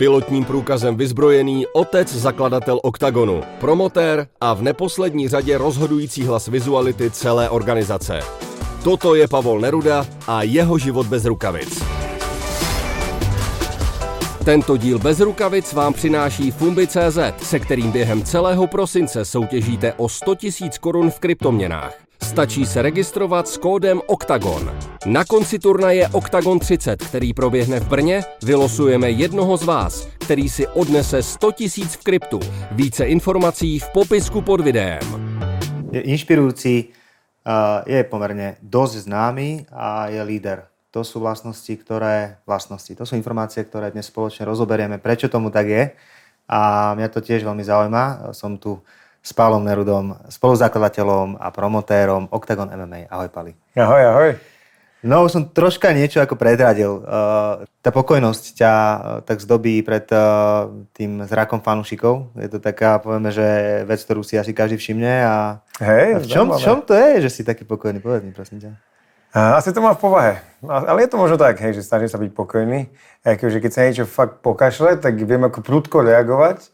Pilotním průkazem vyzbrojený otec zakladatel OKTAGONu, promotér a v neposlední řadě rozhodující hlas vizuality celé organizace. Toto je Pavol Neruda a jeho život bez rukavic. Tento díl bez rukavic vám přináší Fumbi.cz, se kterým během celého prosince soutěžíte o 100 000 korun v kryptoměnách. Stačí se registrovat s kódem OKTAGON. Na konci turnaje OKTAGON 30, který proběhne v Brně, vylosujeme jednoho z vás, který si odnese 100 tisíc v kryptu. Více informací v popisku pod videem. Je inšpirujúci, je pomerne dosť známy a je líder. To sú vlastnosti, ktoré, vlastnosti, to sú informácie, ktoré dnes spoločne rozoberieme, prečo tomu tak je. A mňa to tiež veľmi zaujíma. Som tu s Pálom Nerudom, spoluzakladateľom a promotérom Octagon MMA. Ahoj, Pali. Ahoj, ahoj. No, už som troška niečo ako predradil. Uh, tá pokojnosť ťa uh, tak zdobí pred uh, tým zrakom fanúšikov. Je to taká, povieme, že vec, ktorú si asi každý všimne. A, Hej, a v čom, čom to je, že si taký pokojný? Povedz mi, prosím ťa. Asi to má v povahe. Ale je to možno tak, hej, že snažím sa byť pokojný. Akože keď sa niečo fakt pokašle, tak viem ako prudko reagovať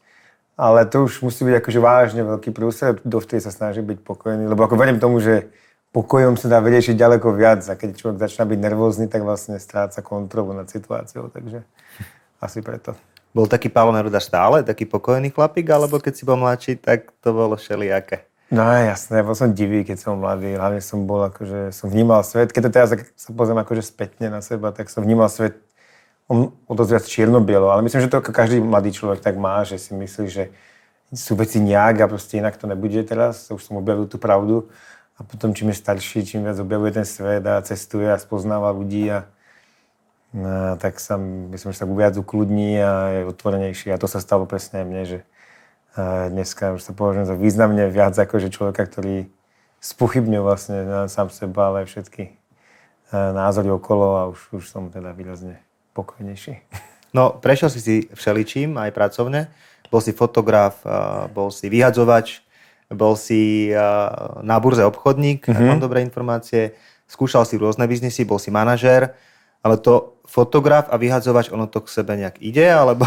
ale to už musí byť akože vážne veľký prúser, dovtedy sa snaží byť pokojný, lebo ako verím tomu, že pokojom sa dá vyriešiť ďaleko viac a keď človek začína byť nervózny, tak vlastne stráca kontrolu nad situáciou, takže asi preto. Bol taký Pálo Neruda stále, taký pokojný chlapík, alebo keď si bol mladší, tak to bolo všelijaké? No jasné, bol som divý, keď som mladý, hlavne som bol akože, som vnímal svet, keď to teraz sa pozriem akože spätne na seba, tak som vnímal svet o dosť viac čierno-bielo, ale myslím, že to každý mladý človek tak má, že si myslí, že sú veci nejak a proste inak to nebude teraz. Už som objavil tú pravdu a potom čím je starší, čím viac objavuje ten svet a cestuje a spoznáva ľudí a, a tak sa, myslím, že sa viac ukludní a je otvorenejší a to sa stalo presne mne, že dneska už sa považujem za významne viac ako že človeka, ktorý spochybňuje vlastne sám seba, ale všetky názory okolo a už, už som teda výrazne spokojnejší. No, prešiel si si všeličím, aj pracovne. Bol si fotograf, bol si vyhadzovač, bol si na burze obchodník, mm-hmm. ak mhm. mám dobré informácie. Skúšal si rôzne biznisy, bol si manažér, ale to fotograf a vyhadzovač, ono to k sebe nejak ide, alebo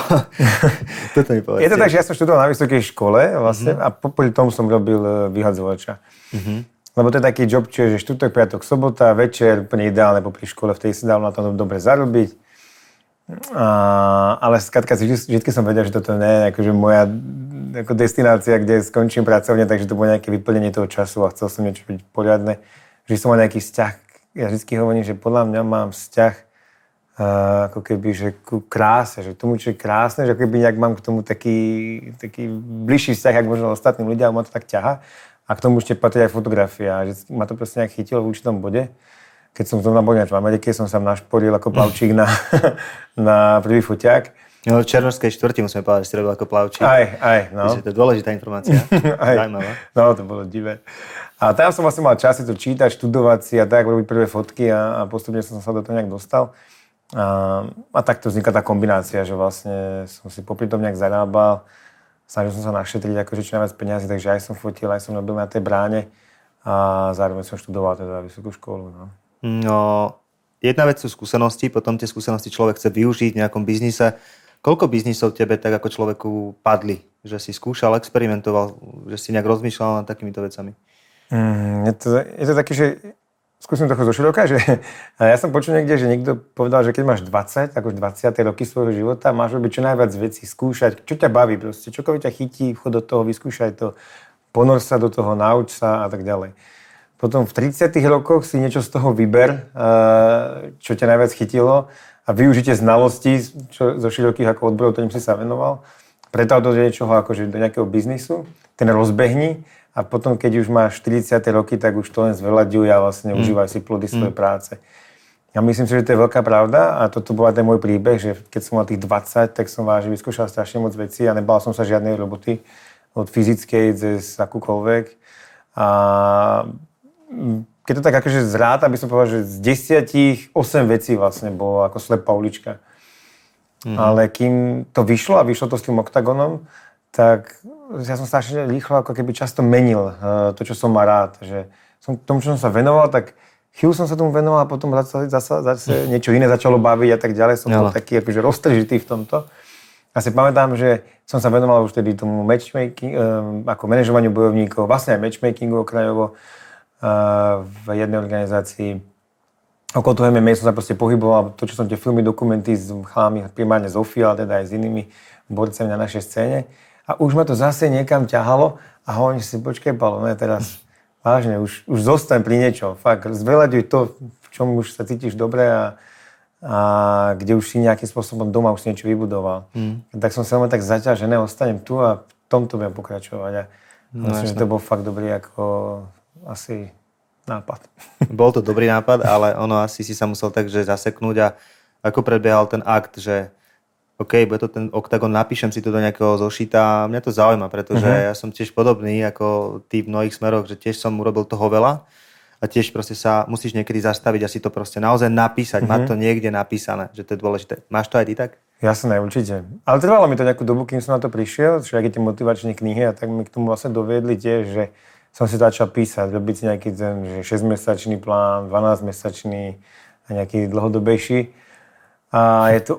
toto mi povedzte. Je to tak, že ja som študoval na vysokej škole vlastne mm-hmm. a popri tom som robil e, vyhadzovača. Mm-hmm. Lebo to je taký job, čiže štvrtok, piatok, sobota, večer, úplne ideálne popri škole, v tej sa dalo na tom dobre zarobiť a, ale skrátka vždy, vždy som vedel, že toto nie je akože moja ako destinácia, kde skončím pracovne, takže to bolo nejaké vyplnenie toho času a chcel som niečo byť poriadne. Vždy som mal nejaký vzťah. Ja vždy hovorím, že podľa mňa mám vzťah uh, ako keby, že ku kráse, že tomu, čo je krásne, že ako keby nejak mám k tomu taký, taký bližší vzťah, ako možno ostatným ľudia, ma to tak ťaha. A k tomu ešte patrí aj fotografia, že ma to proste nejak chytilo v určitom bode keď som to bol v Amerike, som sa našporil ako plavčík na, na prvý foťák. No, v Černovskej štvrti musíme povedať, že si robil ako plavčík. Aj, aj, no. Takže to je dôležitá informácia. aj. Zajímavá. No, to bolo divé. A tam som vlastne mal čas si to čítať, študovať si a tak, robiť prvé fotky a, a postupne som sa do toho nejak dostal. A, a takto vznikla tá kombinácia, že vlastne som si popri tom nejak zarábal, snažil som sa našetriť akože čo najviac peniazy, takže aj som fotil, aj som robil na tej bráne a zároveň som študoval teda vysokú školu. No. No, jedna vec sú skúsenosti, potom tie skúsenosti človek chce využiť v nejakom biznise. Koľko biznisov tebe tak ako človeku padli? Že si skúšal, experimentoval, že si nejak rozmýšľal nad takýmito vecami? Mm, je, to, je to také, že skúsim trochu zo že ja som počul niekde, že niekto povedal, že keď máš 20, ako 20. roky svojho života, máš robiť čo najviac vecí, skúšať, čo ťa baví proste, čokoľvek ťa chytí, vchod do toho, vyskúšaj to, ponor sa do toho, nauč sa a tak ďalej potom v 30 rokoch si niečo z toho vyber, eh, čo ťa najviac chytilo a využite znalosti čo, zo širokých ako odborov, ktorým si sa venoval. Pretav do niečoho akože do nejakého biznisu, ten rozbehni a potom, keď už máš 40 roky, tak už to len zveľaďuj a vlastne mm. užívaj si plody svojej mm. práce. Ja myslím si, že to je veľká pravda a toto bol aj ten môj príbeh, že keď som mal tých 20, tak som vážne vyskúšal strašne moc vecí a nebal som sa žiadnej roboty od fyzickej cez akúkoľvek. A keď to tak akože zráta, aby som povedal, že z desiatich 8 vecí vlastne bolo ako slepá ulička. Mm-hmm. Ale kým to vyšlo a vyšlo to s tým oktagonom, tak ja som strašne rýchlo ako keby často menil uh, to, čo som mal rád. Že som tomu, čo som sa venoval, tak chvíľu som sa tomu venoval a potom zase, zase, zase niečo iné začalo baviť a tak ďalej. Som bol taký akože roztržitý v tomto. Ja si pamätám, že som sa venoval už tedy tomu matchmaking, uh, ako manažovaniu bojovníkov, vlastne aj matchmakingu okrajovo v jednej organizácii. Okolo toho MMA som sa proste pohyboval, to, čo som tie filmy, dokumenty s chalami, primárne Zofia, ale teda aj s inými borcami na našej scéne. A už ma to zase niekam ťahalo a hovorím si, počkej, Palo, ne, teraz vážne, už, už zostaň pri niečom. Fakt, zveľaďuj to, v čom už sa cítiš dobre a, a kde už si nejakým spôsobom doma už si niečo vybudoval. Mm. Tak som sa len tak zaťažený, ostanem tu a v tomto budem pokračovať. A no, myslím, že to bol fakt dobrý ako asi nápad. Bol to dobrý nápad, ale ono asi si sa musel tak, že zaseknúť a ako prebiehal ten akt, že OK, bude to ten oktagon, napíšem si to do nejakého zošita. Mňa to zaujíma, pretože uh-huh. ja som tiež podobný ako ty v mnohých smeroch, že tiež som urobil toho veľa a tiež proste sa musíš niekedy zastaviť a si to proste naozaj napísať, uh-huh. mať to niekde napísané, že to je dôležité. Máš to aj ty tak? Jasné, určite. Ale trvalo mi to nejakú dobu, kým som na to prišiel, že aj tie motivačné knihy a tak mi k tomu vlastne doviedli tiež, že som si začal písať, robiť si nejaký ten, že 6-mesačný plán, 12-mesačný a nejaký dlhodobejší. A je to,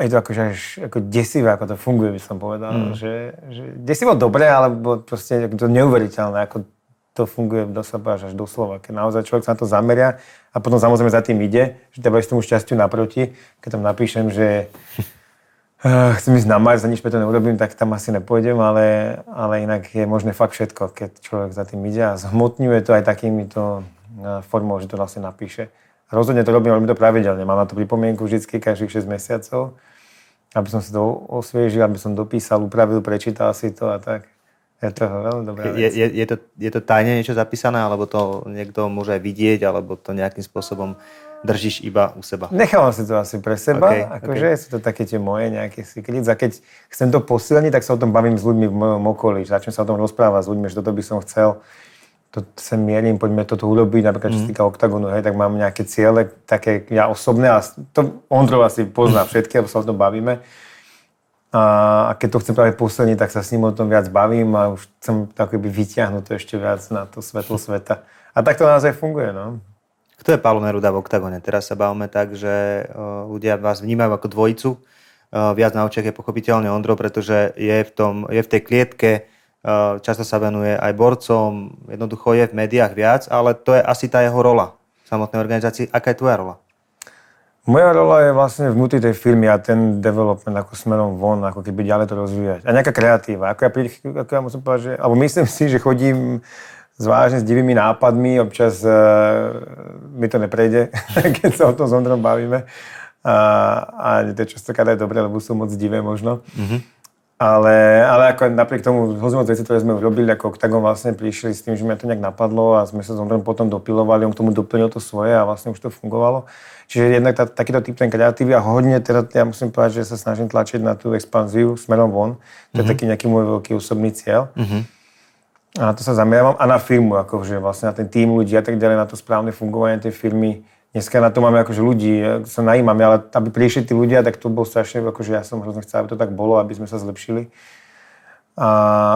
je to akože až ako desivé, ako to funguje, by som povedal. Mm. Že, že desivo dobre, alebo proste to neuveriteľné, ako to funguje do seba až doslova. Keď naozaj človek sa na to zameria a potom samozrejme za tým ide, že treba ísť tomu šťastiu naproti. Keď tam napíšem, že chcem ísť na Mars a nič preto neurobím, tak tam asi nepôjdem, ale, ale inak je možné fakt všetko, keď človek za tým ide a zhmotňuje to aj takýmito uh, formou, že to vlastne napíše. Rozhodne to robím, robím to pravidelne. Mám na to pripomienku vždy každých 6 mesiacov, aby som si to osviežil, aby som dopísal, upravil, prečítal si to a tak. Je to veľmi dobrá je, je, je, to, je to tajne niečo zapísané, alebo to niekto môže aj vidieť, alebo to nejakým spôsobom držíš iba u seba? Nechávam si to asi pre seba, okay, akože okay. sú to také tie moje nejaké secrets a keď chcem to posilniť, tak sa o tom bavím s ľuďmi v mojom okolí, začnem sa o tom rozprávať s ľuďmi, že toto by som chcel to sem mierim, poďme toto urobiť, napríklad čo sa mhm. týka oktagonu, hej, tak mám nejaké ciele, také ja osobné, a to Ondrov asi pozná všetky, lebo sa o tom bavíme. A, a keď to chcem práve posilniť, tak sa s ním o tom viac bavím a už chcem akoby vyťahnuť to ešte viac na to svetlo sveta. A tak to naozaj funguje, no. Kto je Paolo Neruda v oktagone? Teraz sa bavíme tak, že ľudia vás vnímajú ako dvojicu. Viac na očiach je pochopiteľne Ondro, pretože je v, tom, je v tej klietke často sa venuje aj borcom, jednoducho je v médiách viac, ale to je asi tá jeho rola v samotnej organizácii. Aká je tvoja rola? Moja rola je vlastne vnútri tej firmy a ten development ako smerom von, ako keby ďalej to rozvíjať. A nejaká kreatíva. Ako ja, ako ja musím povedať, že, alebo myslím si, že chodím s vážne s divými nápadmi, občas uh, mi to neprejde, keď sa o tom s Ondrom bavíme. A, a to je častokrát aj dobre, lebo sú moc divé možno. Mm-hmm. Ale, ale ako napriek tomu hrozne veci, ktoré sme urobili, ako Octagon vlastne prišli s tým, že mi to nejak napadlo a sme sa s potom dopilovali, on k tomu doplnil to svoje a vlastne už to fungovalo. Čiže jednak tá, takýto typ ten kreatívy a hodne teda ja musím povedať, že sa snažím tlačiť na tú expanziu smerom von. To je mm-hmm. taký nejaký môj veľký osobný cieľ. Mm-hmm. A na to sa zameriavam a na firmu, akože vlastne na ten tým ľudí a tak ďalej, na to správne fungovanie tej firmy Dneska na to máme akože ľudí, sa najímame, ale aby prišli tí ľudia, tak to bol strašne, akože ja som hrozne chcel, aby to tak bolo, aby sme sa zlepšili. A,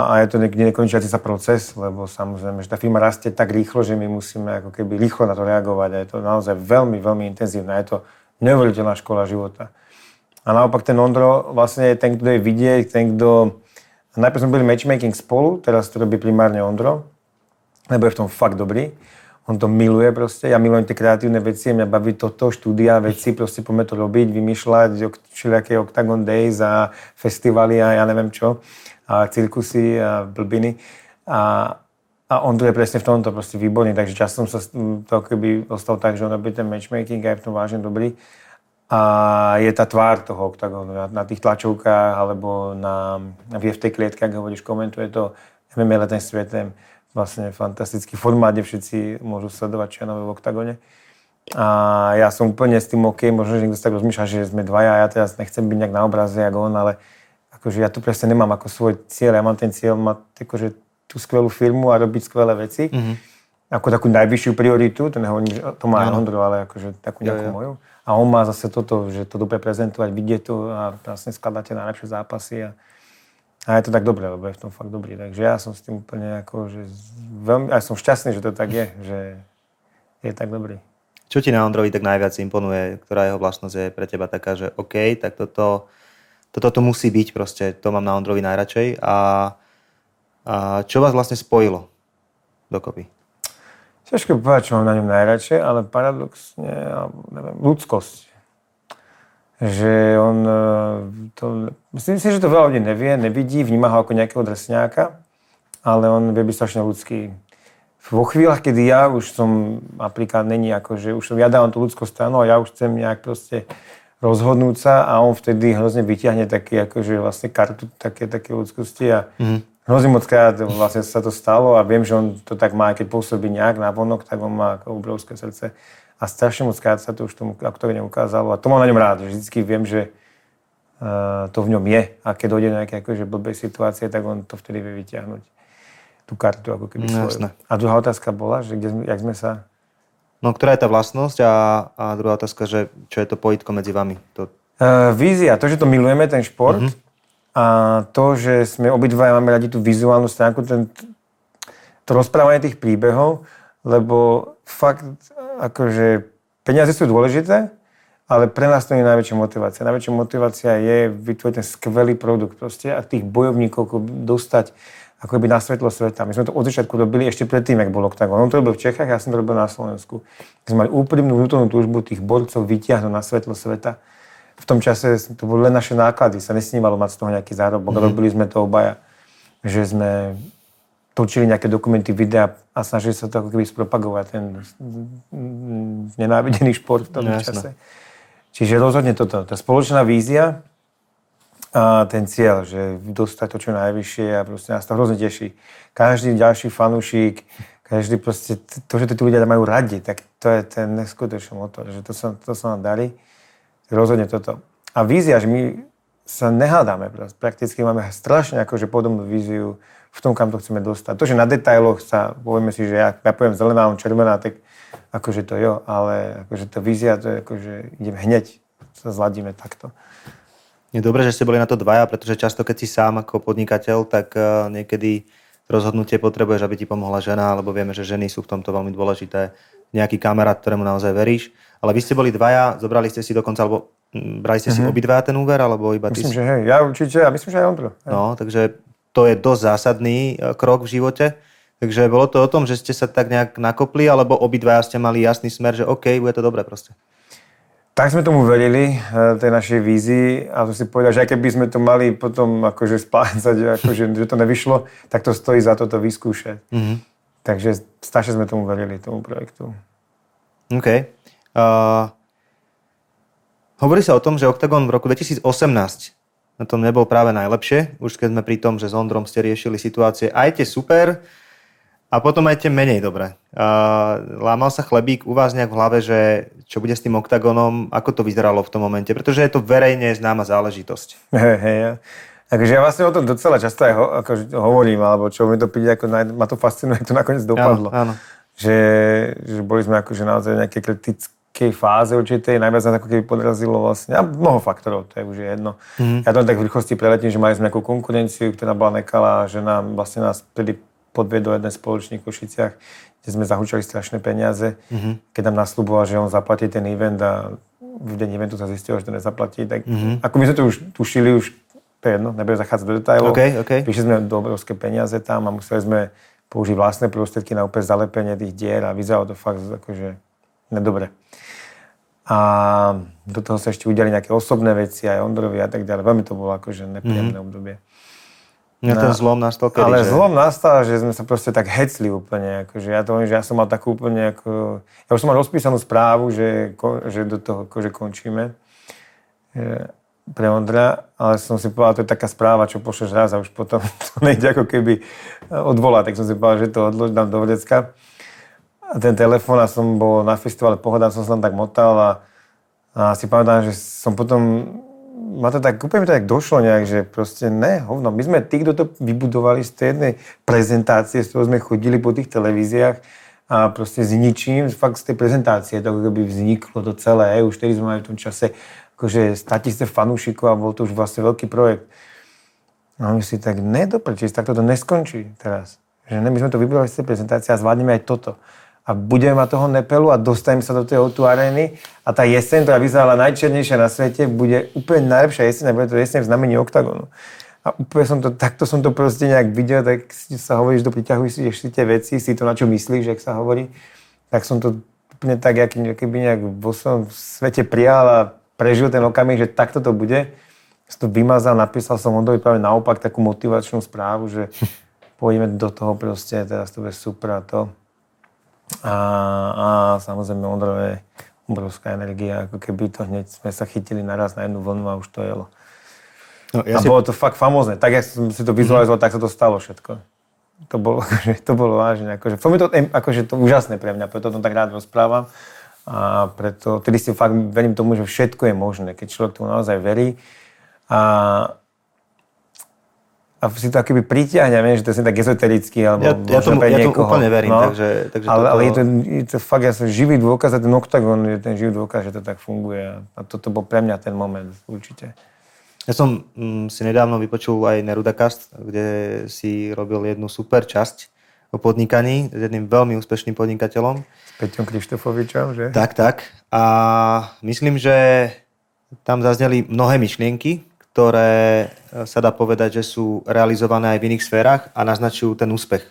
a je to niekde nekončiaci sa proces, lebo samozrejme, že tá firma rastie tak rýchlo, že my musíme ako keby rýchlo na to reagovať a je to naozaj veľmi, veľmi intenzívne. Je to neuveriteľná škola života. A naopak ten Ondro vlastne je ten, kto je vidieť, ten, kto... Najprv sme boli matchmaking spolu, teraz to robí primárne Ondro, lebo je v tom fakt dobrý on to miluje proste, ja milujem tie kreatívne veci, mňa baví toto, štúdia, veci, proste poďme to robiť, vymýšľať, všelijaké Octagon Days a festivaly a ja neviem čo, a cirkusy a blbiny. A, a on tu je presne v tomto proste výborný, takže časom sa to keby ostal tak, že on robí ten matchmaking a je v tom vážne dobrý. A je tá tvár toho Octagonu na, na tých tlačovkách alebo na, v tej klietke, ak hovoríš, komentuje to MMA Letný svetem vlastne fantastický formát, kde všetci môžu sledovať Čianové v oktagone. A ja som úplne s tým OK, možno, že niekto tak rozmýšľa, že sme dvaja, ja teraz nechcem byť nejak na obraze, ako on, ale akože ja tu presne nemám ako svoj cieľ, ja mám ten cieľ mať akože tú skvelú firmu a robiť skvelé veci. Mm-hmm. Ako takú najvyššiu prioritu, to nehovorím, že to má. Ondro, ale akože takú nejakú jo, jo. moju. A on má zase toto, že to dobre prezentovať, vidieť to a vlastne skladáte najlepšie zápasy. A, a je to tak dobré, lebo je v tom fakt dobrý. Takže ja som s tým úplne ako, že veľmi, aj som šťastný, že to tak je, že je tak dobrý. Čo ti na Ondrovi tak najviac imponuje? Ktorá jeho vlastnosť je pre teba taká, že OK, tak toto toto to musí byť proste, to mám na Ondrovi najradšej. A, a čo vás vlastne spojilo dokopy? Ťažko povedať, čo mám na ňom najradšej, ale paradoxne, alebo neviem, ľudskosť. Že on, e, to, myslím si, že to veľa ľudí nevie, nevidí, vníma ho ako nejakého drsňáka, ale on vie byť strašne ľudský. Vo chvíľach, kedy ja už som, napríklad není ako, že už som, ja dávam tú ľudskú stranu a ja už chcem nejak proste rozhodnúť sa a on vtedy hrozne vyťahne také, akože vlastne kartu také, také ľudskosti a mm-hmm Hrozne moc krát vlastne sa to stalo a viem, že on to tak má, keď pôsobí nejak na vonok, tak on má obrovské srdce. A strašne moc krát sa to už tomu aktore neukázalo. A to mám na ňom rád, že vždycky viem, že uh, to v ňom je. A keď dojde do nejaké akože blbej situácie, tak on to vtedy vie vyťahnuť. Tú kartu ako keby no, svoju. A druhá otázka bola, že kde sme, jak sme sa... No, ktorá je tá vlastnosť a, a druhá otázka, že čo je to pojitko medzi vami? To... Uh, vízia, to, že to milujeme, ten šport, mm-hmm a to, že sme obidvaja máme radi tú vizuálnu stránku, ten, to rozprávanie tých príbehov, lebo fakt, akože peniaze sú dôležité, ale pre nás to je najväčšia motivácia. Najväčšia motivácia je vytvoriť ten skvelý produkt proste a tých bojovníkov dostať ako by na svetlo sveta. My sme to od začiatku robili ešte predtým, ak bol Octagon. On to robil v Čechách, ja som to robil na Slovensku. My sme mali úprimnú vnútornú túžbu tých borcov vytiahnuť na svetlo sveta v tom čase to boli len naše náklady, sa nesnívalo mať z toho nejaký zárobok. Mm-hmm. Robili sme to obaja, že sme točili nejaké dokumenty, videa a snažili sa to ako keby spropagovať, ten nenávidený šport v tom no, čase. Čiže rozhodne toto, tá spoločná vízia a ten cieľ, že dostať to čo najvyššie a proste nás to hrozne teší. Každý ďalší fanúšik, každý proste, to, že to tí ľudia majú radi, tak to je ten neskutočný motor, že to sa, to sa nám darí. Rozhodne toto. A vízia, že my sa nehádame. Prakticky máme strašne akože podobnú víziu v tom, kam to chceme dostať. To, že na detailoch sa, povieme si, že ja, ja poviem zelená, on červená, tak akože to jo, ale akože to vízia, to je akože ideme hneď, sa zladíme takto. Je dobré, že ste boli na to dvaja, pretože často, keď si sám ako podnikateľ, tak uh, niekedy rozhodnutie potrebuješ, aby ti pomohla žena, lebo vieme, že ženy sú v tomto veľmi dôležité. Nejaký kamarát, ktorému naozaj veríš. Ale vy ste boli dvaja, zobrali ste si dokonca, alebo mm, brali ste si mm-hmm. obidva ten úver, alebo iba ty Myslím, si? že hej, ja určite, a myslím, že aj on to. No, takže to je dosť zásadný e, krok v živote. Takže bolo to o tom, že ste sa tak nejak nakopli, alebo obidvaja ste mali jasný smer, že OK, bude to dobré proste. Tak sme tomu verili, e, tej našej vízii a to si povedal, že aj keby sme to mali potom akože splácať, akože, že to nevyšlo, tak to stojí za to to vyskúšať. Mm-hmm. Takže strašne sme tomu verili, tomu projektu. OK. Uh, hovorí sa o tom, že Octagon v roku 2018 na tom nebol práve najlepšie, už keď sme pri tom, že s Ondrom ste riešili situácie aj tie super a potom aj tie menej dobré. Uh, lámal sa chlebík u vás nejak v hlave, že čo bude s tým Octagonom, ako to vyzeralo v tom momente, pretože je to verejne známa záležitosť. Takže ja vlastne o tom docela často aj ho, akože hovorím, alebo čo mi to príde, ako naj, ma to fascinuje, ako to nakoniec dopadlo. Áno, áno. Že, že boli sme akože naozaj nejaké kritické takej fáze určitej, najviac nás ako keby podrazilo vlastne, a mnoho faktorov, to je už jedno. Mm-hmm. Ja to tak v rýchlosti preletím, že mali sme nejakú konkurenciu, ktorá bola nekalá, že nám vlastne nás vtedy podviedol jeden spoločník v Košiciach, kde sme zahučali strašné peniaze, mm-hmm. keď nám nasľuboval, že on zaplatí ten event a v deň eventu sa zistilo, že to nezaplatí, tak mm-hmm. ako my sme to už tušili, už to je jedno, nebudem zachádzať do detailov. Okay, okay. Prišli sme do obrovské peniaze tam a museli sme použiť vlastné prostriedky na úplne zalepenie tých dier a vyzeralo to fakt akože nedobre. A do toho sa ešte udiali nejaké osobné veci, aj Ondrovi a tak ďalej. Veľmi to bolo akože nepríjemné mm-hmm. obdobie. Ja ten no, zlom nastal kedy, Ale že... zlom nastal, že sme sa proste tak hecli úplne. Akože ja to že ja som mal takú úplne ako... Ja už som mal rozpísanú správu, že, že do toho akože končíme pre Ondra, ale som si povedal, to je taká správa, čo pošleš raz a už potom to nejde ako keby odvolať. Tak som si povedal, že to odložím do vrecka ten telefón a som bol na festivale Pohoda, som sa tam tak motal a, a si pamätám, že som potom, ma to tak, úplne mi to tak došlo nejak, že proste ne, hovno, my sme tí, kto to vybudovali z tej jednej prezentácie, z toho sme chodili po tých televíziách a proste s ničím, fakt z tej prezentácie to keby vzniklo to celé, už tedy sme mali v tom čase akože 100 tisíce fanúšikov a bol to už vlastne veľký projekt. A my si tak, ne, doprečíš, tak to neskončí teraz. Že ne, my sme to vybudovali z tej prezentácie a zvládneme aj toto. A budeme mať toho nepelu a dostanem sa do tej o arény a tá jeseň, ktorá vyzerala najčernejšia na svete, bude úplne najlepšia jeseň a bude to jeseň v znamení oktagonu. A úplne som to, takto som to proste nejak videl, tak sa hovoríš, že priťahuješ si ešte tie veci, si to na čo myslíš, ak sa hovorí, tak som to úplne tak, keby nejak vo svojom svete prijal a prežil ten okamih, že takto to bude. Som to vymazal, napísal som Ondovi práve naopak takú motivačnú správu, že pôjdeme do toho proste, teraz to bude super a to. A, a samozrejme Ondro je obrovská energia, ako keby to hneď sme sa chytili naraz na jednu vlnu a už to jelo. No, ja a si... bolo to fakt famózne. Tak, jak som si to vizualizoval, mm-hmm. tak sa to stalo všetko. To bolo, akože, to bolo vážne. Akože, to akože, to úžasné pre mňa, preto to tak rád rozprávam. A preto, tedy si fakt verím tomu, že všetko je možné, keď človek tomu naozaj verí. A, a si to akoby pritiahne, že to je tak ezoterický, alebo ja, ja tomu, ja tomu úplne verím, no, takže, takže ale, toto... ale je, to, je to fakt, ja som živý dôkaz a ten oktagon je ten živý dôkaz, že to tak funguje. A toto bol pre mňa ten moment, určite. Ja som mm, si nedávno vypočul aj Nerudakast, kde si robil jednu super časť o podnikaní s jedným veľmi úspešným podnikateľom. S Peťom Krištofovičom, že? Tak, tak. A myslím, že tam zazneli mnohé myšlienky, ktoré e, sa dá povedať, že sú realizované aj v iných sférach a naznačujú ten úspech.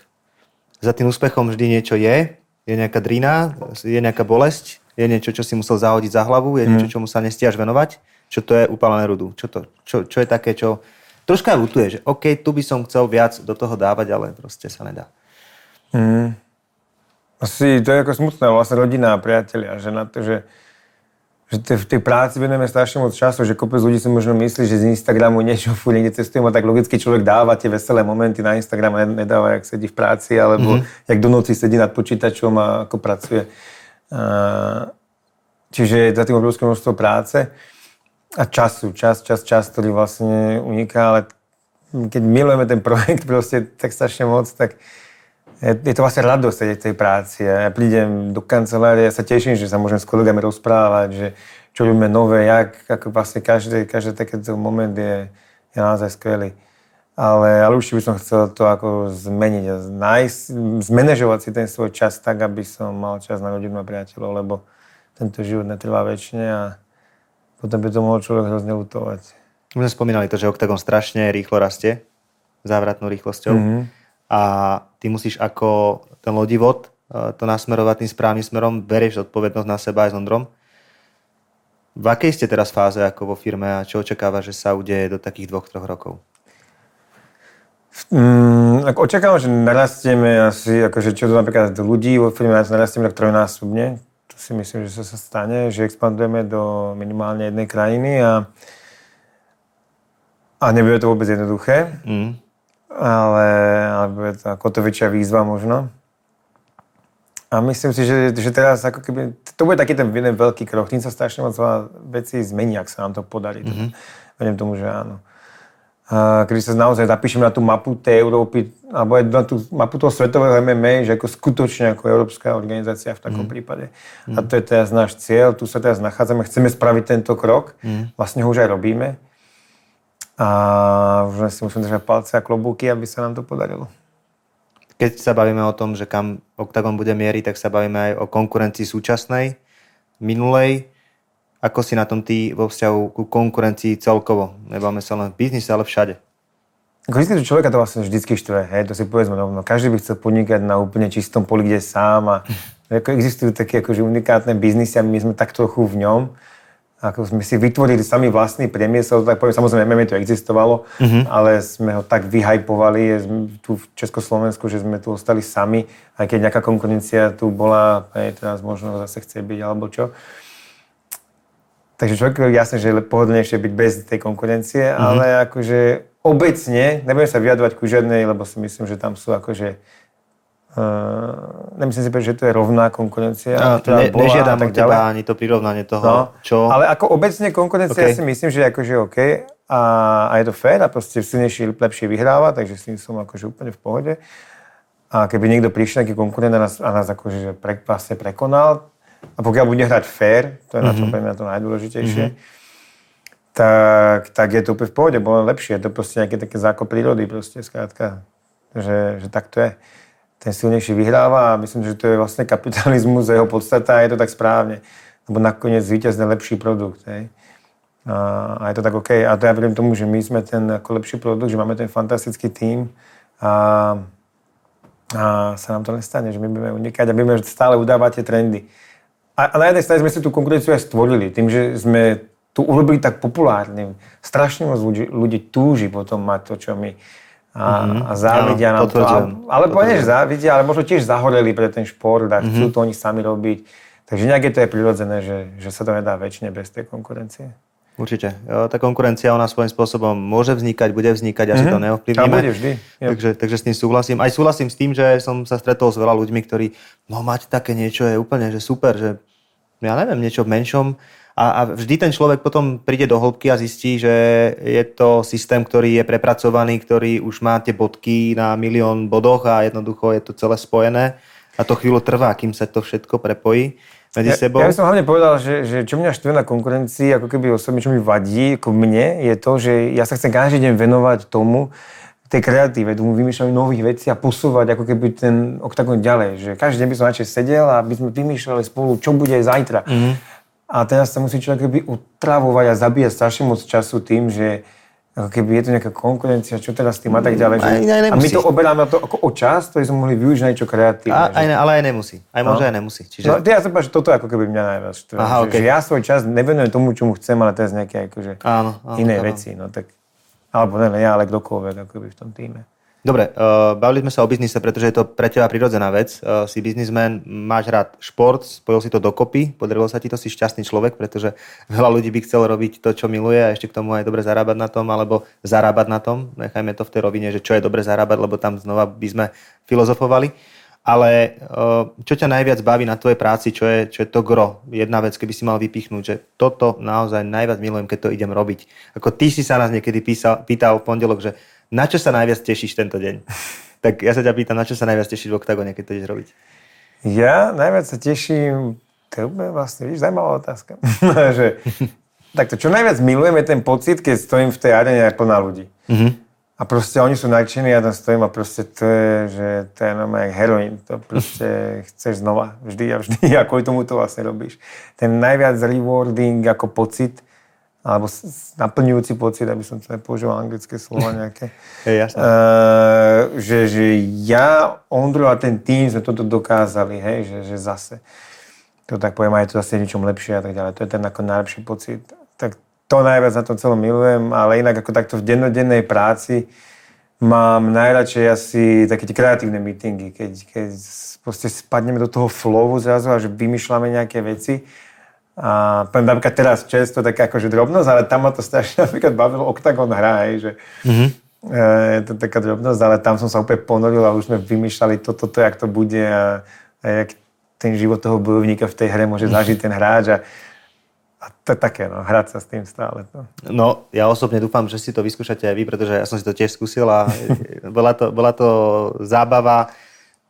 Za tým úspechom vždy niečo je, je nejaká drina, je nejaká bolesť, je niečo, čo si musel zahodiť za hlavu, je niečo, mhm. čomu sa nestiaš venovať čo to je upálené rudu. Čo, to, čo, čo je také, čo troška lutuje, že OK, tu by som chcel viac do toho dávať, ale proste sa nedá. Mm. Asi to je ako smutné, vlastne rodina a priatelia, že na to, že, že v tej práci venujeme strašne moc času, že kopec ľudí si možno myslí, že z Instagramu niečo furt niekde cestujem a tak logicky človek dáva tie veselé momenty na Instagram a nedáva, jak sedí v práci, alebo mm-hmm. jak do noci sedí nad počítačom a ako pracuje. čiže za tým obrovské množstvo práce a času, čas, čas, čas, ktorý vlastne uniká, ale keď milujeme ten projekt proste tak strašne moc, tak je, to vlastne radosť sedieť v tej práci. Ja prídem do kancelárie, ja sa teším, že sa môžem s kolegami rozprávať, že čo robíme nové, jak, ako vlastne každý, každý takýto moment je, je naozaj skvelý. Ale, ale určite by som chcel to ako zmeniť a nájsť, zmanéžovať si ten svoj čas tak, aby som mal čas na rodinu a priateľov, lebo tento život netrvá väčšine a potom by to mohol človek hrozne lutovať. My sme spomínali to, že OKTAGON strašne rýchlo rastie, závratnou rýchlosťou. Mm-hmm. A ty musíš ako ten lodivod e, to nasmerovať tým správnym smerom, berieš odpovednosť na seba aj s Ondrom. V akej ste teraz fáze ako vo firme a čo očakáva, že sa udeje do takých dvoch, troch rokov? Mm, ako očakávam, že narastieme asi, akože čo to napríklad ľudí vo firme, narastieme tak trojnásobne, to si myslím, že sa stane, že expandujeme do minimálne jednej krajiny a, a nebude to vôbec jednoduché, mm. Ale, ale bude to ako to väčšia výzva možno. A myslím si, že, že teraz ako keby, to bude taký ten jeden veľký krok, tým sa strašne moc veci zmení, ak sa nám to podarí. Mm-hmm. Verím tomu, že áno kedy sa naozaj zapíšeme na tú mapu tej Európy, alebo na tú mapu toho svetového MMA, že ako skutočne ako európska organizácia v takom mm. prípade. Mm. A to je teraz náš cieľ, tu sa teraz nachádzame, chceme spraviť tento krok, mm. vlastne ho už aj robíme. A už si musíme držať palce a klobúky, aby sa nám to podarilo. Keď sa bavíme o tom, že kam Octagon bude mieriť, tak sa bavíme aj o konkurencii súčasnej, minulej, ako si na tom ty vo vzťahu ku konkurencii celkovo? Nebáme sa len v biznise, ale všade. Ako vždy, človeka to vlastne vždycky štve, hej, to si povedzme rovno. Každý by chcel podnikať na úplne čistom poli, kde sám a ako existujú také akože unikátne biznisy a my sme tak trochu v ňom. Ako sme si vytvorili sami vlastný priemysel, tak poviem, samozrejme MMA to existovalo, mm-hmm. ale sme ho tak vyhajpovali tu v Československu, že sme tu ostali sami, aj keď nejaká konkurencia tu bola, hej, teraz možno zase chce byť alebo čo. Takže človek jasne, že je pohodlnejšie byť bez tej konkurencie, mm-hmm. ale akože obecne, nebudem sa vyjadrovať ku žiadnej, lebo si myslím, že tam sú akože Uh, nemyslím si, že to je rovná konkurencia. No, ne, bola nežiadam od teba ani to prirovnanie toho, no, čo... Ale ako obecne konkurencia okay. si myslím, že akože OK a, a je to fér a proste silnejší lepšie vyhráva, takže s tým som akože úplne v pohode. A keby niekto prišiel nejaký konkurent a nás, a nás akože pre, vlastne prekonal, a pokiaľ bude hrať fair, to je mm-hmm. na tom mhm. pre mňa to najdôležitejšie, mm-hmm. tak, tak je to úplne v pohode, bolo lepšie. Je to proste nejaké také zákon prírody, proste skrátka, že, že tak to je. Ten silnejší vyhráva a myslím, že to je vlastne kapitalizmus a jeho podstata a je to tak správne. Lebo nakoniec víťazne lepší produkt. Hej. A, a je to tak OK. A to ja verím tomu, že my sme ten ako lepší produkt, že máme ten fantastický tým a, a sa nám to nestane, že my budeme unikať a budeme stále udávať tie trendy. A, a na jednej strane sme si tú konkurenciu aj stvorili, tým, že sme tu urobili tak populárnym. Strašne moc ľudí, ľudí túži potom mať to, čo my a, mm-hmm. a závidia nám to. A, ale poviem, že závidia, ale možno tiež zahoreli pre ten šport a chcú mm-hmm. to oni sami robiť. Takže nejaké to je prirodzené, že, že sa to nedá väčšine bez tej konkurencie. Určite. Tá konkurencia ona svojím spôsobom môže vznikať, bude vznikať, asi mm-hmm. to neovplyvníme. bude vždy. Takže, takže s tým súhlasím. Aj súhlasím s tým, že som sa stretol s veľa ľuďmi, ktorí, no mať také niečo je úplne že super, že ja neviem, niečo v menšom, a, a vždy ten človek potom príde do hĺbky a zistí, že je to systém, ktorý je prepracovaný, ktorý už má tie bodky na milión bodoch a jednoducho je to celé spojené. A to chvíľu trvá, kým sa to všetko prepojí medzi ja, sebou. Ja by som hlavne povedal, že, že čo mňa štve na konkurencii, ako keby osobne, čo mi vadí, ako mne, je to, že ja sa chcem každý deň venovať tomu, tej kreatíve, tomu vymýšľaniu nových vecí a posúvať ako keby ten oktagon ďalej. Že každý deň by som radšej sedel a by sme vymýšľali spolu, čo bude zajtra. Mm-hmm. A teraz sa musí človek keby utravovať a zabíjať strašne moc času tým, že ako keby je to nejaká konkurencia, čo teraz s tým a tak ďalej. Že... Aj, aj a my to oberáme to ako o čas, ktorý sme mohli využiť na niečo kreatívne. A, aj, ale aj nemusí. Aj no. môže, aj nemusí. Čiže... No, ja som že toto ako keby mňa najviac štve. Aha, okay. že, že, ja svoj čas nevenujem tomu, čomu chcem, ale teraz nejaké akože áno, áno, iné áno. veci. No, tak, alebo ne, ja, ale kdokoľvek akoby v tom týme. Dobre, uh, bavili sme sa o biznise, pretože je to pre teba prirodzená vec. Uh, si biznismen, máš rád šport, spojil si to dokopy, podarilo sa ti to, si šťastný človek, pretože veľa ľudí by chcel robiť to, čo miluje a ešte k tomu aj dobre zarábať na tom, alebo zarábať na tom. Nechajme to v tej rovine, že čo je dobre zarábať, lebo tam znova by sme filozofovali. Ale uh, čo ťa najviac baví na tvojej práci, čo je, čo je to gro? Jedna vec, keby si mal vypichnúť, že toto naozaj najviac milujem, keď to idem robiť. Ako ty si sa nás niekedy písal, pýtal v pondelok, že na čo sa najviac tešíš tento deň? tak ja sa ťa pýtam, na čo sa najviac tešíš v oktagone, keď to ideš robiť? Ja najviac sa teším, to je vlastne, víš, zaujímavá otázka. že, takto, čo najviac milujem je ten pocit, keď stojím v tej arene plná ľudí. Mm-hmm. A proste oni sú nadšení, ja tam stojím a proste to je, že to je normálne heroin. To proste chceš znova, vždy a vždy a kvôli tomu to vlastne robíš. Ten najviac rewarding ako pocit, alebo naplňujúci pocit, aby som to nepoužíval anglické slova nejaké. Hej, jasné. Uh, že, že ja, Ondro a ten tým sme toto dokázali, hej, že, že zase. To tak poviem, aj to zase niečom lepšie a tak ďalej. To je ten ako najlepší pocit. Tak to najviac na to celom milujem, ale inak ako takto v dennodennej práci mám najradšej asi také tie kreatívne meetingy, keď, keď proste spadneme do toho flowu zrazu a že vymýšľame nejaké veci a poviem napríklad teraz često tak akože drobnosť, ale tam ma to strašne napríklad bavilo Octagon hra, hej, že mm-hmm. je to taká drobnosť, ale tam som sa úplne ponoril a už sme vymýšľali toto, to, jak to bude a, a jak ten život toho bojovníka v tej hre môže zažiť ten hráč a, a to je také, no, hrať sa s tým stále. No. no, ja osobne dúfam, že si to vyskúšate aj vy, pretože ja som si to tiež skúsil a bola to, bola to zábava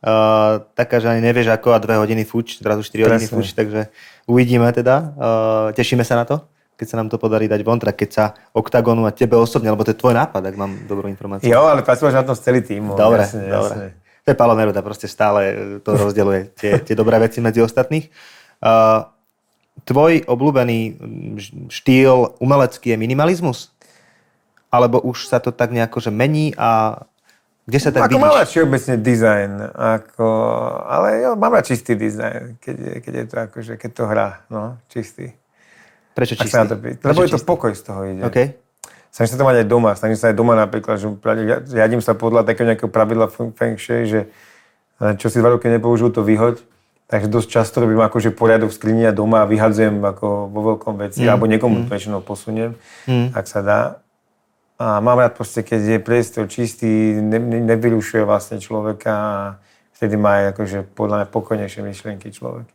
Uh, taká, že ani nevieš ako a dve hodiny fuč, zrazu 4 hodiny fuč, takže uvidíme teda. Uh, tešíme sa na to, keď sa nám to podarí dať von, teda keď sa oktagonu a tebe osobne, lebo to je tvoj nápad, ak mám dobrú informáciu. Jo, ale pracuješ na tom s celý tým. Dobre, jasne, dobre. Jasne. To je Palo Neruda, proste stále to rozdeluje tie, tie dobré veci medzi ostatných. Uh, tvoj obľúbený štýl umelecký je minimalizmus? Alebo už sa to tak nejako že mení a kde sa tak ako vidíš? Mám všeobecne dizajn, ako, ale ja mám rád čistý dizajn, keď je, keď je to akože, keď to hrá, no, čistý. Prečo čistý? to Prečo Lebo je to pokoj z toho ide. Okay. Snažím sa to mať aj doma, snažím sa aj doma napríklad, že riadím sa podľa takého nejakého pravidla feng shui, že eh, čo si dva roky nepoužil, to vyhoď. Takže dosť často robím akože poriadok v skrini a doma a vyhadzujem ako vo veľkom veci, mm. alebo niekomu mm. väčšinou posuniem, mm. ak sa dá. A mám rád proste, keď je priestor čistý, ne, ne, nevyrušuje vlastne človeka a vtedy má aj akože podľa mňa pokojnejšie myšlienky človek.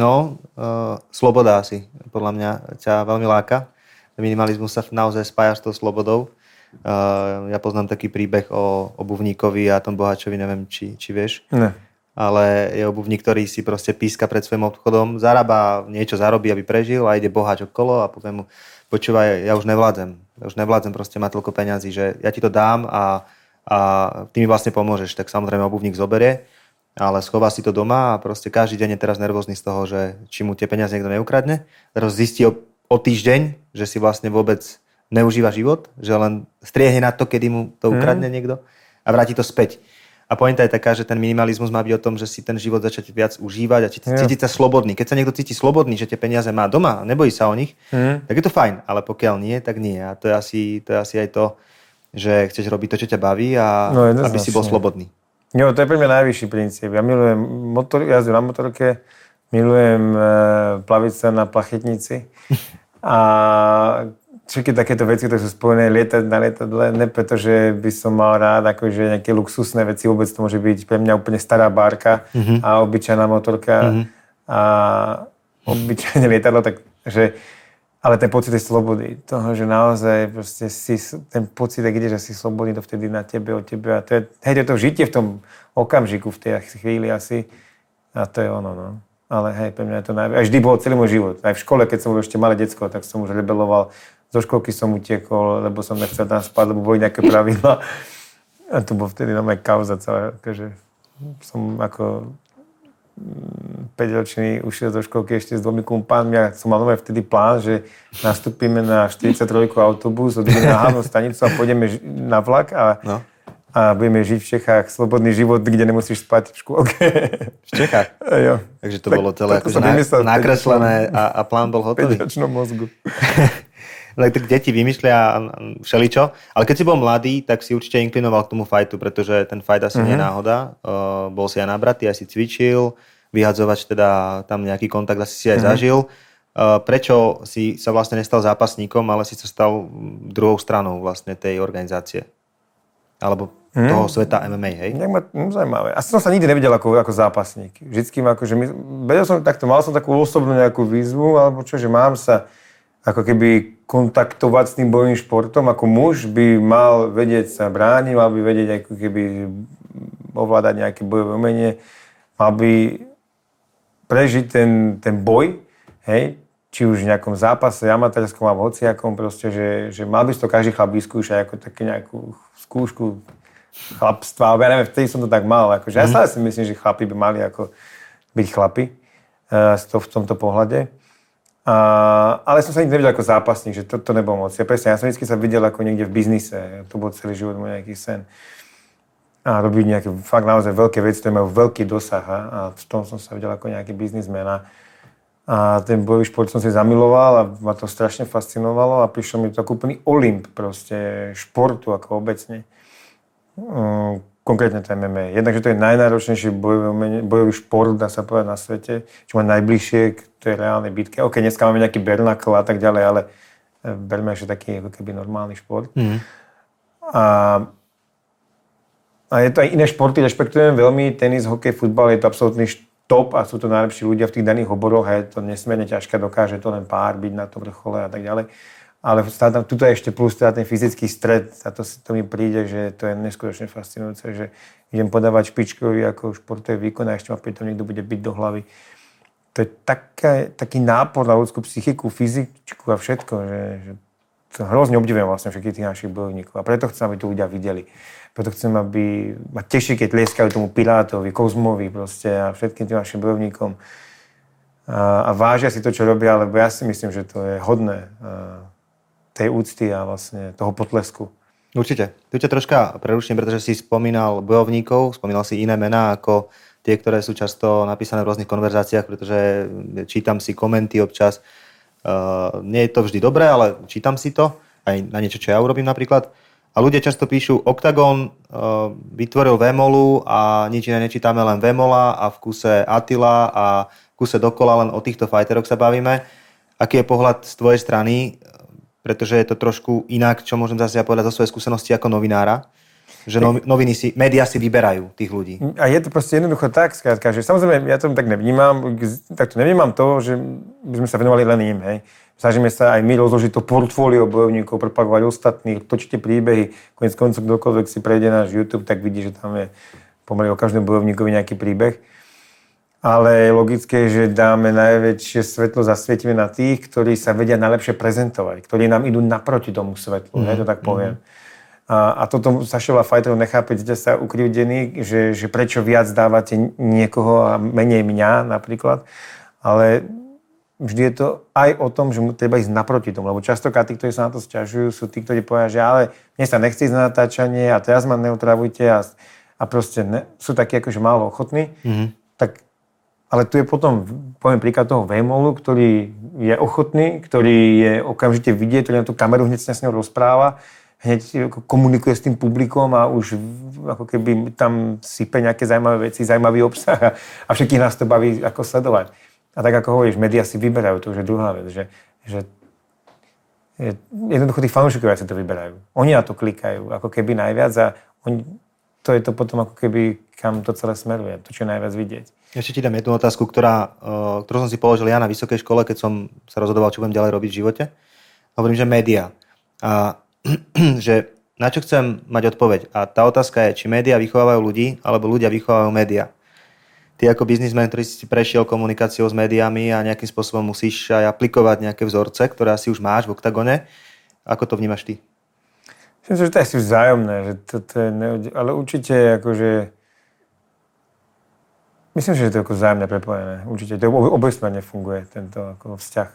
No, uh, sloboda asi podľa mňa ťa veľmi láka. Minimalizmus sa naozaj spája s tou slobodou. Uh, ja poznám taký príbeh o obuvníkovi a tom bohačovi, neviem, či, či vieš. Ne. Ale je obuvník, ktorý si proste píska pred svojim obchodom, zarába, niečo zarobí, aby prežil a ide bohač okolo a povie mu, počúvaj, ja už nevládzem. Už nevládzem proste mať toľko peňazí, že ja ti to dám a a ty mi vlastne pomôžeš. Tak samozrejme obuvník zoberie, ale schová si to doma a proste každý deň je teraz nervózny z toho, že či mu tie peniaze niekto neukradne. Teraz zistí o, o týždeň, že si vlastne vôbec neužíva život, že len striehne na to, kedy mu to mhm. ukradne mm. niekto a vráti to späť. A pointa je taká, že ten minimalizmus má byť o tom, že si ten život začať viac užívať a cítiť, cítiť sa slobodný. Keď sa niekto cíti slobodný, že tie peniaze má doma a nebojí sa o nich, mm. tak je to fajn. Ale pokiaľ nie, tak nie. A to je asi, to je asi aj to, že chceš robiť to, čo ťa baví a no, aby si bol slobodný. Jo, to je pre mňa najvyšší princíp. Ja milujem motor, jazdu na motorke, milujem e, plaviť sa na plachetnici a všetky takéto veci, ktoré sú spojené lietať na lietadle, ne preto, že by som mal rád akože nejaké luxusné veci, vôbec to môže byť pre mňa úplne stará bárka mm-hmm. a obyčajná motorka mm-hmm. a obyčajné lietadlo, takže ale ten pocit tej slobody, toho, že naozaj proste si, ten pocit, ak ide, že si slobodný, to vtedy na tebe, o tebe a to je, hej, to je to žitie v tom okamžiku, v tej chvíli asi a to je ono, no. Ale hej, pre mňa je to najviac. A vždy bolo celý môj život. Aj v škole, keď som bol ešte malé decko, tak som už rebeloval zo školky som utekol, lebo som nechcel tam spať, lebo boli nejaké pravidla. A to bol vtedy na kauza celá, akože som ako 5-ročný mm, ušiel zo školky ešte s dvomi kumpánmi a som mal nové vtedy plán, že nastúpime na 43 autobus, odídeme na hlavnú stanicu a pôjdeme na vlak a, no. a budeme žiť v Čechách slobodný život, kde nemusíš spať v škôlke. V Čechách? A jo. Takže to tak, bolo celé akože nakreslené a, a plán bol hotový. V mozgu. tak deti vymyslia všeličo. Ale keď si bol mladý, tak si určite inklinoval k tomu fajtu, pretože ten fajt asi mm-hmm. nie je mhm. náhoda. Uh, bol si aj nabratý, aj si cvičil, vyhadzovač teda tam nejaký kontakt asi si aj mm-hmm. zažil. Uh, prečo si sa vlastne nestal zápasníkom, ale si sa stal druhou stranou vlastne tej organizácie? Alebo hmm. toho sveta MMA, hej? ma, no, zaujímavé. Asi som sa nikdy nevidel ako, ako zápasník. Vždycky ma akože, vedel som takto, mal som takú osobnú nejakú výzvu, alebo čo, že mám sa ako keby kontaktovať s tým bojovým športom. Ako muž by mal vedieť sa brániť, mal by vedieť ako keby ovládať nejaké bojové umenie, mal by prežiť ten, ten boj, hej, či už v nejakom zápase, amatérskom alebo hociakom, proste, že, že mal by si to každý chlap vyskúšať ako také nejakú skúšku chlapstva, ja neviem, vtedy som to tak mal, akože mm. ja mhm. stále si myslím, že chlapi by mali ako byť chlapi uh, v tomto pohľade. A, ale som sa nikdy nevidel ako zápasník, že to, to nebolo moc. Ja presne, ja som vždy sa videl ako niekde v biznise. To bol celý život môj nejaký sen. A robiť nejaké fakt naozaj veľké veci, ktoré majú veľký dosah. A, a v tom som sa videl ako nejaký biznismen. A, a ten bojový šport som si zamiloval a ma to strašne fascinovalo a prišiel mi to ako úplný olimp proste športu ako obecne. Mm, konkrétne to MMA. Jednak, že to je najnáročnejší bojový, bojový šport, dá sa povedať, na svete, čo má najbližšie k tej reálnej bitke. OK, dneska máme nejaký bernakl a tak ďalej, ale e, berme ešte taký ako keby normálny šport. Mm. A, a je to aj iné športy, rešpektujem veľmi, tenis, hokej, futbal, je to absolútny top a sú to najlepší ľudia v tých daných oboroch a je to nesmierne ťažké, dokáže to len pár byť na tom vrchole a tak ďalej ale tam, tuto je ešte plus teda ten fyzický stred a to, to mi príde, že to je neskutočne fascinujúce, že idem podávať špičkový ako športový výkon a ešte ma pritom niekto bude byť do hlavy. To je taká, taký nápor na ľudskú psychiku, fyzičku a všetko, že, že to hrozne obdivujem vlastne všetkých tých našich bojovníkov a preto chcem, aby to ľudia videli. Preto chcem, aby ma teší, keď lieskajú tomu Pilátovi, Kozmovi proste a všetkým tým našim bojovníkom a, a vážia si to, čo robia, lebo ja si myslím, že to je hodné tej úcty a vlastne toho potlesku. Určite. Tu ťa troška preruším, pretože si spomínal bojovníkov, spomínal si iné mená ako tie, ktoré sú často napísané v rôznych konverzáciách, pretože čítam si komenty občas. Uh, nie je to vždy dobré, ale čítam si to, aj na niečo, čo ja urobím napríklad. A ľudia často píšu, Octagon uh, vytvoril Vemolu a nič iné nečítame, len Vemola a v kuse Attila a v kuse dokola len o týchto fajteroch sa bavíme. Aký je pohľad z tvojej strany? Pretože je to trošku inak, čo môžem zase ja povedať zo svojej skúsenosti ako novinára, že noviny si, médiá si vyberajú tých ľudí. A je to proste jednoducho tak, skrátka, že samozrejme ja to tak nevnímam, tak to nevnímam to, že by sme sa venovali len im, hej. Snažíme sa aj my rozložiť to portfólio bojovníkov, propagovať ostatných, točíte príbehy, konec koncov kdokoľvek si prejde náš YouTube, tak vidí, že tam je pomaly o každom bojovníkovi nejaký príbeh ale je logické, že dáme najväčšie svetlo, zasvietime na tých, ktorí sa vedia najlepšie prezentovať, ktorí nám idú naproti tomu svetlu, mm. ja to tak poviem. Mm. A, a toto Saša fighterov nechápe, cítia sa ukrivdení, že, že prečo viac dávate niekoho a menej mňa napríklad. Ale vždy je to aj o tom, že mu treba ísť naproti tomu, lebo častokrát tí, ktorí sa na to sťažujú, sú tí, ktorí povedia, že ale mne sa nechce ísť na natáčanie a teraz ma neutravujte a, a proste ne, sú takí akože málo ochotní. Mm-hmm. Tak ale tu je potom, poviem príklad toho Vejmolu, ktorý je ochotný, ktorý je okamžite vidieť, ktorý na tú kameru hneď s ňou rozpráva, hneď komunikuje s tým publikom a už ako keby tam sype nejaké zaujímavé veci, zaujímavý obsah a, a všetkých nás to baví ako sledovať. A tak ako hovoríš, médiá si vyberajú, to už je druhá vec, že, že je, jednoducho tí fanúšikovia si to vyberajú. Oni na to klikajú ako keby najviac a oni, to je to potom ako keby, kam to celé smeruje, to čo je najviac vidieť. Ešte ti dám jednu otázku, ktorá, ktorú som si položil ja na vysokej škole, keď som sa rozhodoval, čo budem ďalej robiť v živote. Hovorím, že média. A že na čo chcem mať odpoveď. A tá otázka je, či médiá vychovávajú ľudí, alebo ľudia vychovávajú médiá. Ty ako biznismen, ktorý si prešiel komunikáciou s médiami a nejakým spôsobom musíš aj aplikovať nejaké vzorce, ktoré asi už máš v oktagone, ako to vnímaš ty? Myslím, že to je asi vzájomné, že to, to je neud... ale určite akože Myslím, že je to ako vzájomne prepojené. Určite to obojsmerne funguje, tento ako vzťah.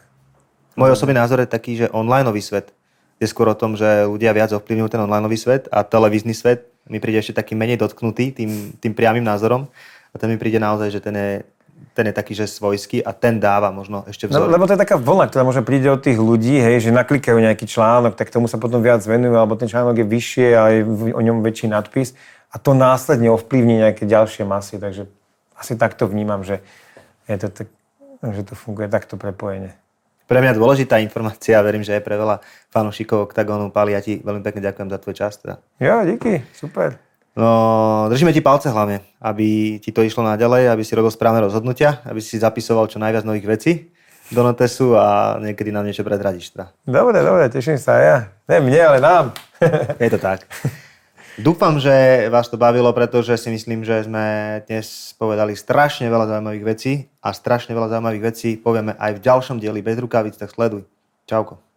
Môj osobný názor je taký, že onlineový svet je skôr o tom, že ľudia viac ovplyvňujú ten onlineový svet a televízny svet mi príde ešte taký menej dotknutý tým, tým priamým názorom a ten mi príde naozaj, že ten je ten je taký, že svojský a ten dáva možno ešte vzor. No, lebo to je taká vlna, ktorá možno príde od tých ľudí, hej, že naklikajú nejaký článok, tak tomu sa potom viac venujú, alebo ten článok je vyššie a je o ňom väčší nadpis a to následne ovplyvní nejaké ďalšie masy, takže asi takto vnímam, že, je to tak, že to funguje takto prepojenie. Pre mňa dôležitá informácia, verím, že je pre veľa fanúšikov Octagonu. Pali, ja ti veľmi pekne ďakujem za tvoj čas. Teda. Ja, díky, super. No, držíme ti palce hlavne, aby ti to išlo naďalej, aby si robil správne rozhodnutia, aby si zapisoval čo najviac nových vecí do notesu a niekedy nám niečo prezradíš. Teda. Dobre, dobre, teším sa ja. Ne mne, ale nám. Je to tak. Dúfam, že vás to bavilo, pretože si myslím, že sme dnes povedali strašne veľa zaujímavých vecí a strašne veľa zaujímavých vecí povieme aj v ďalšom dieli bez rukavic, tak sleduj. Čauko.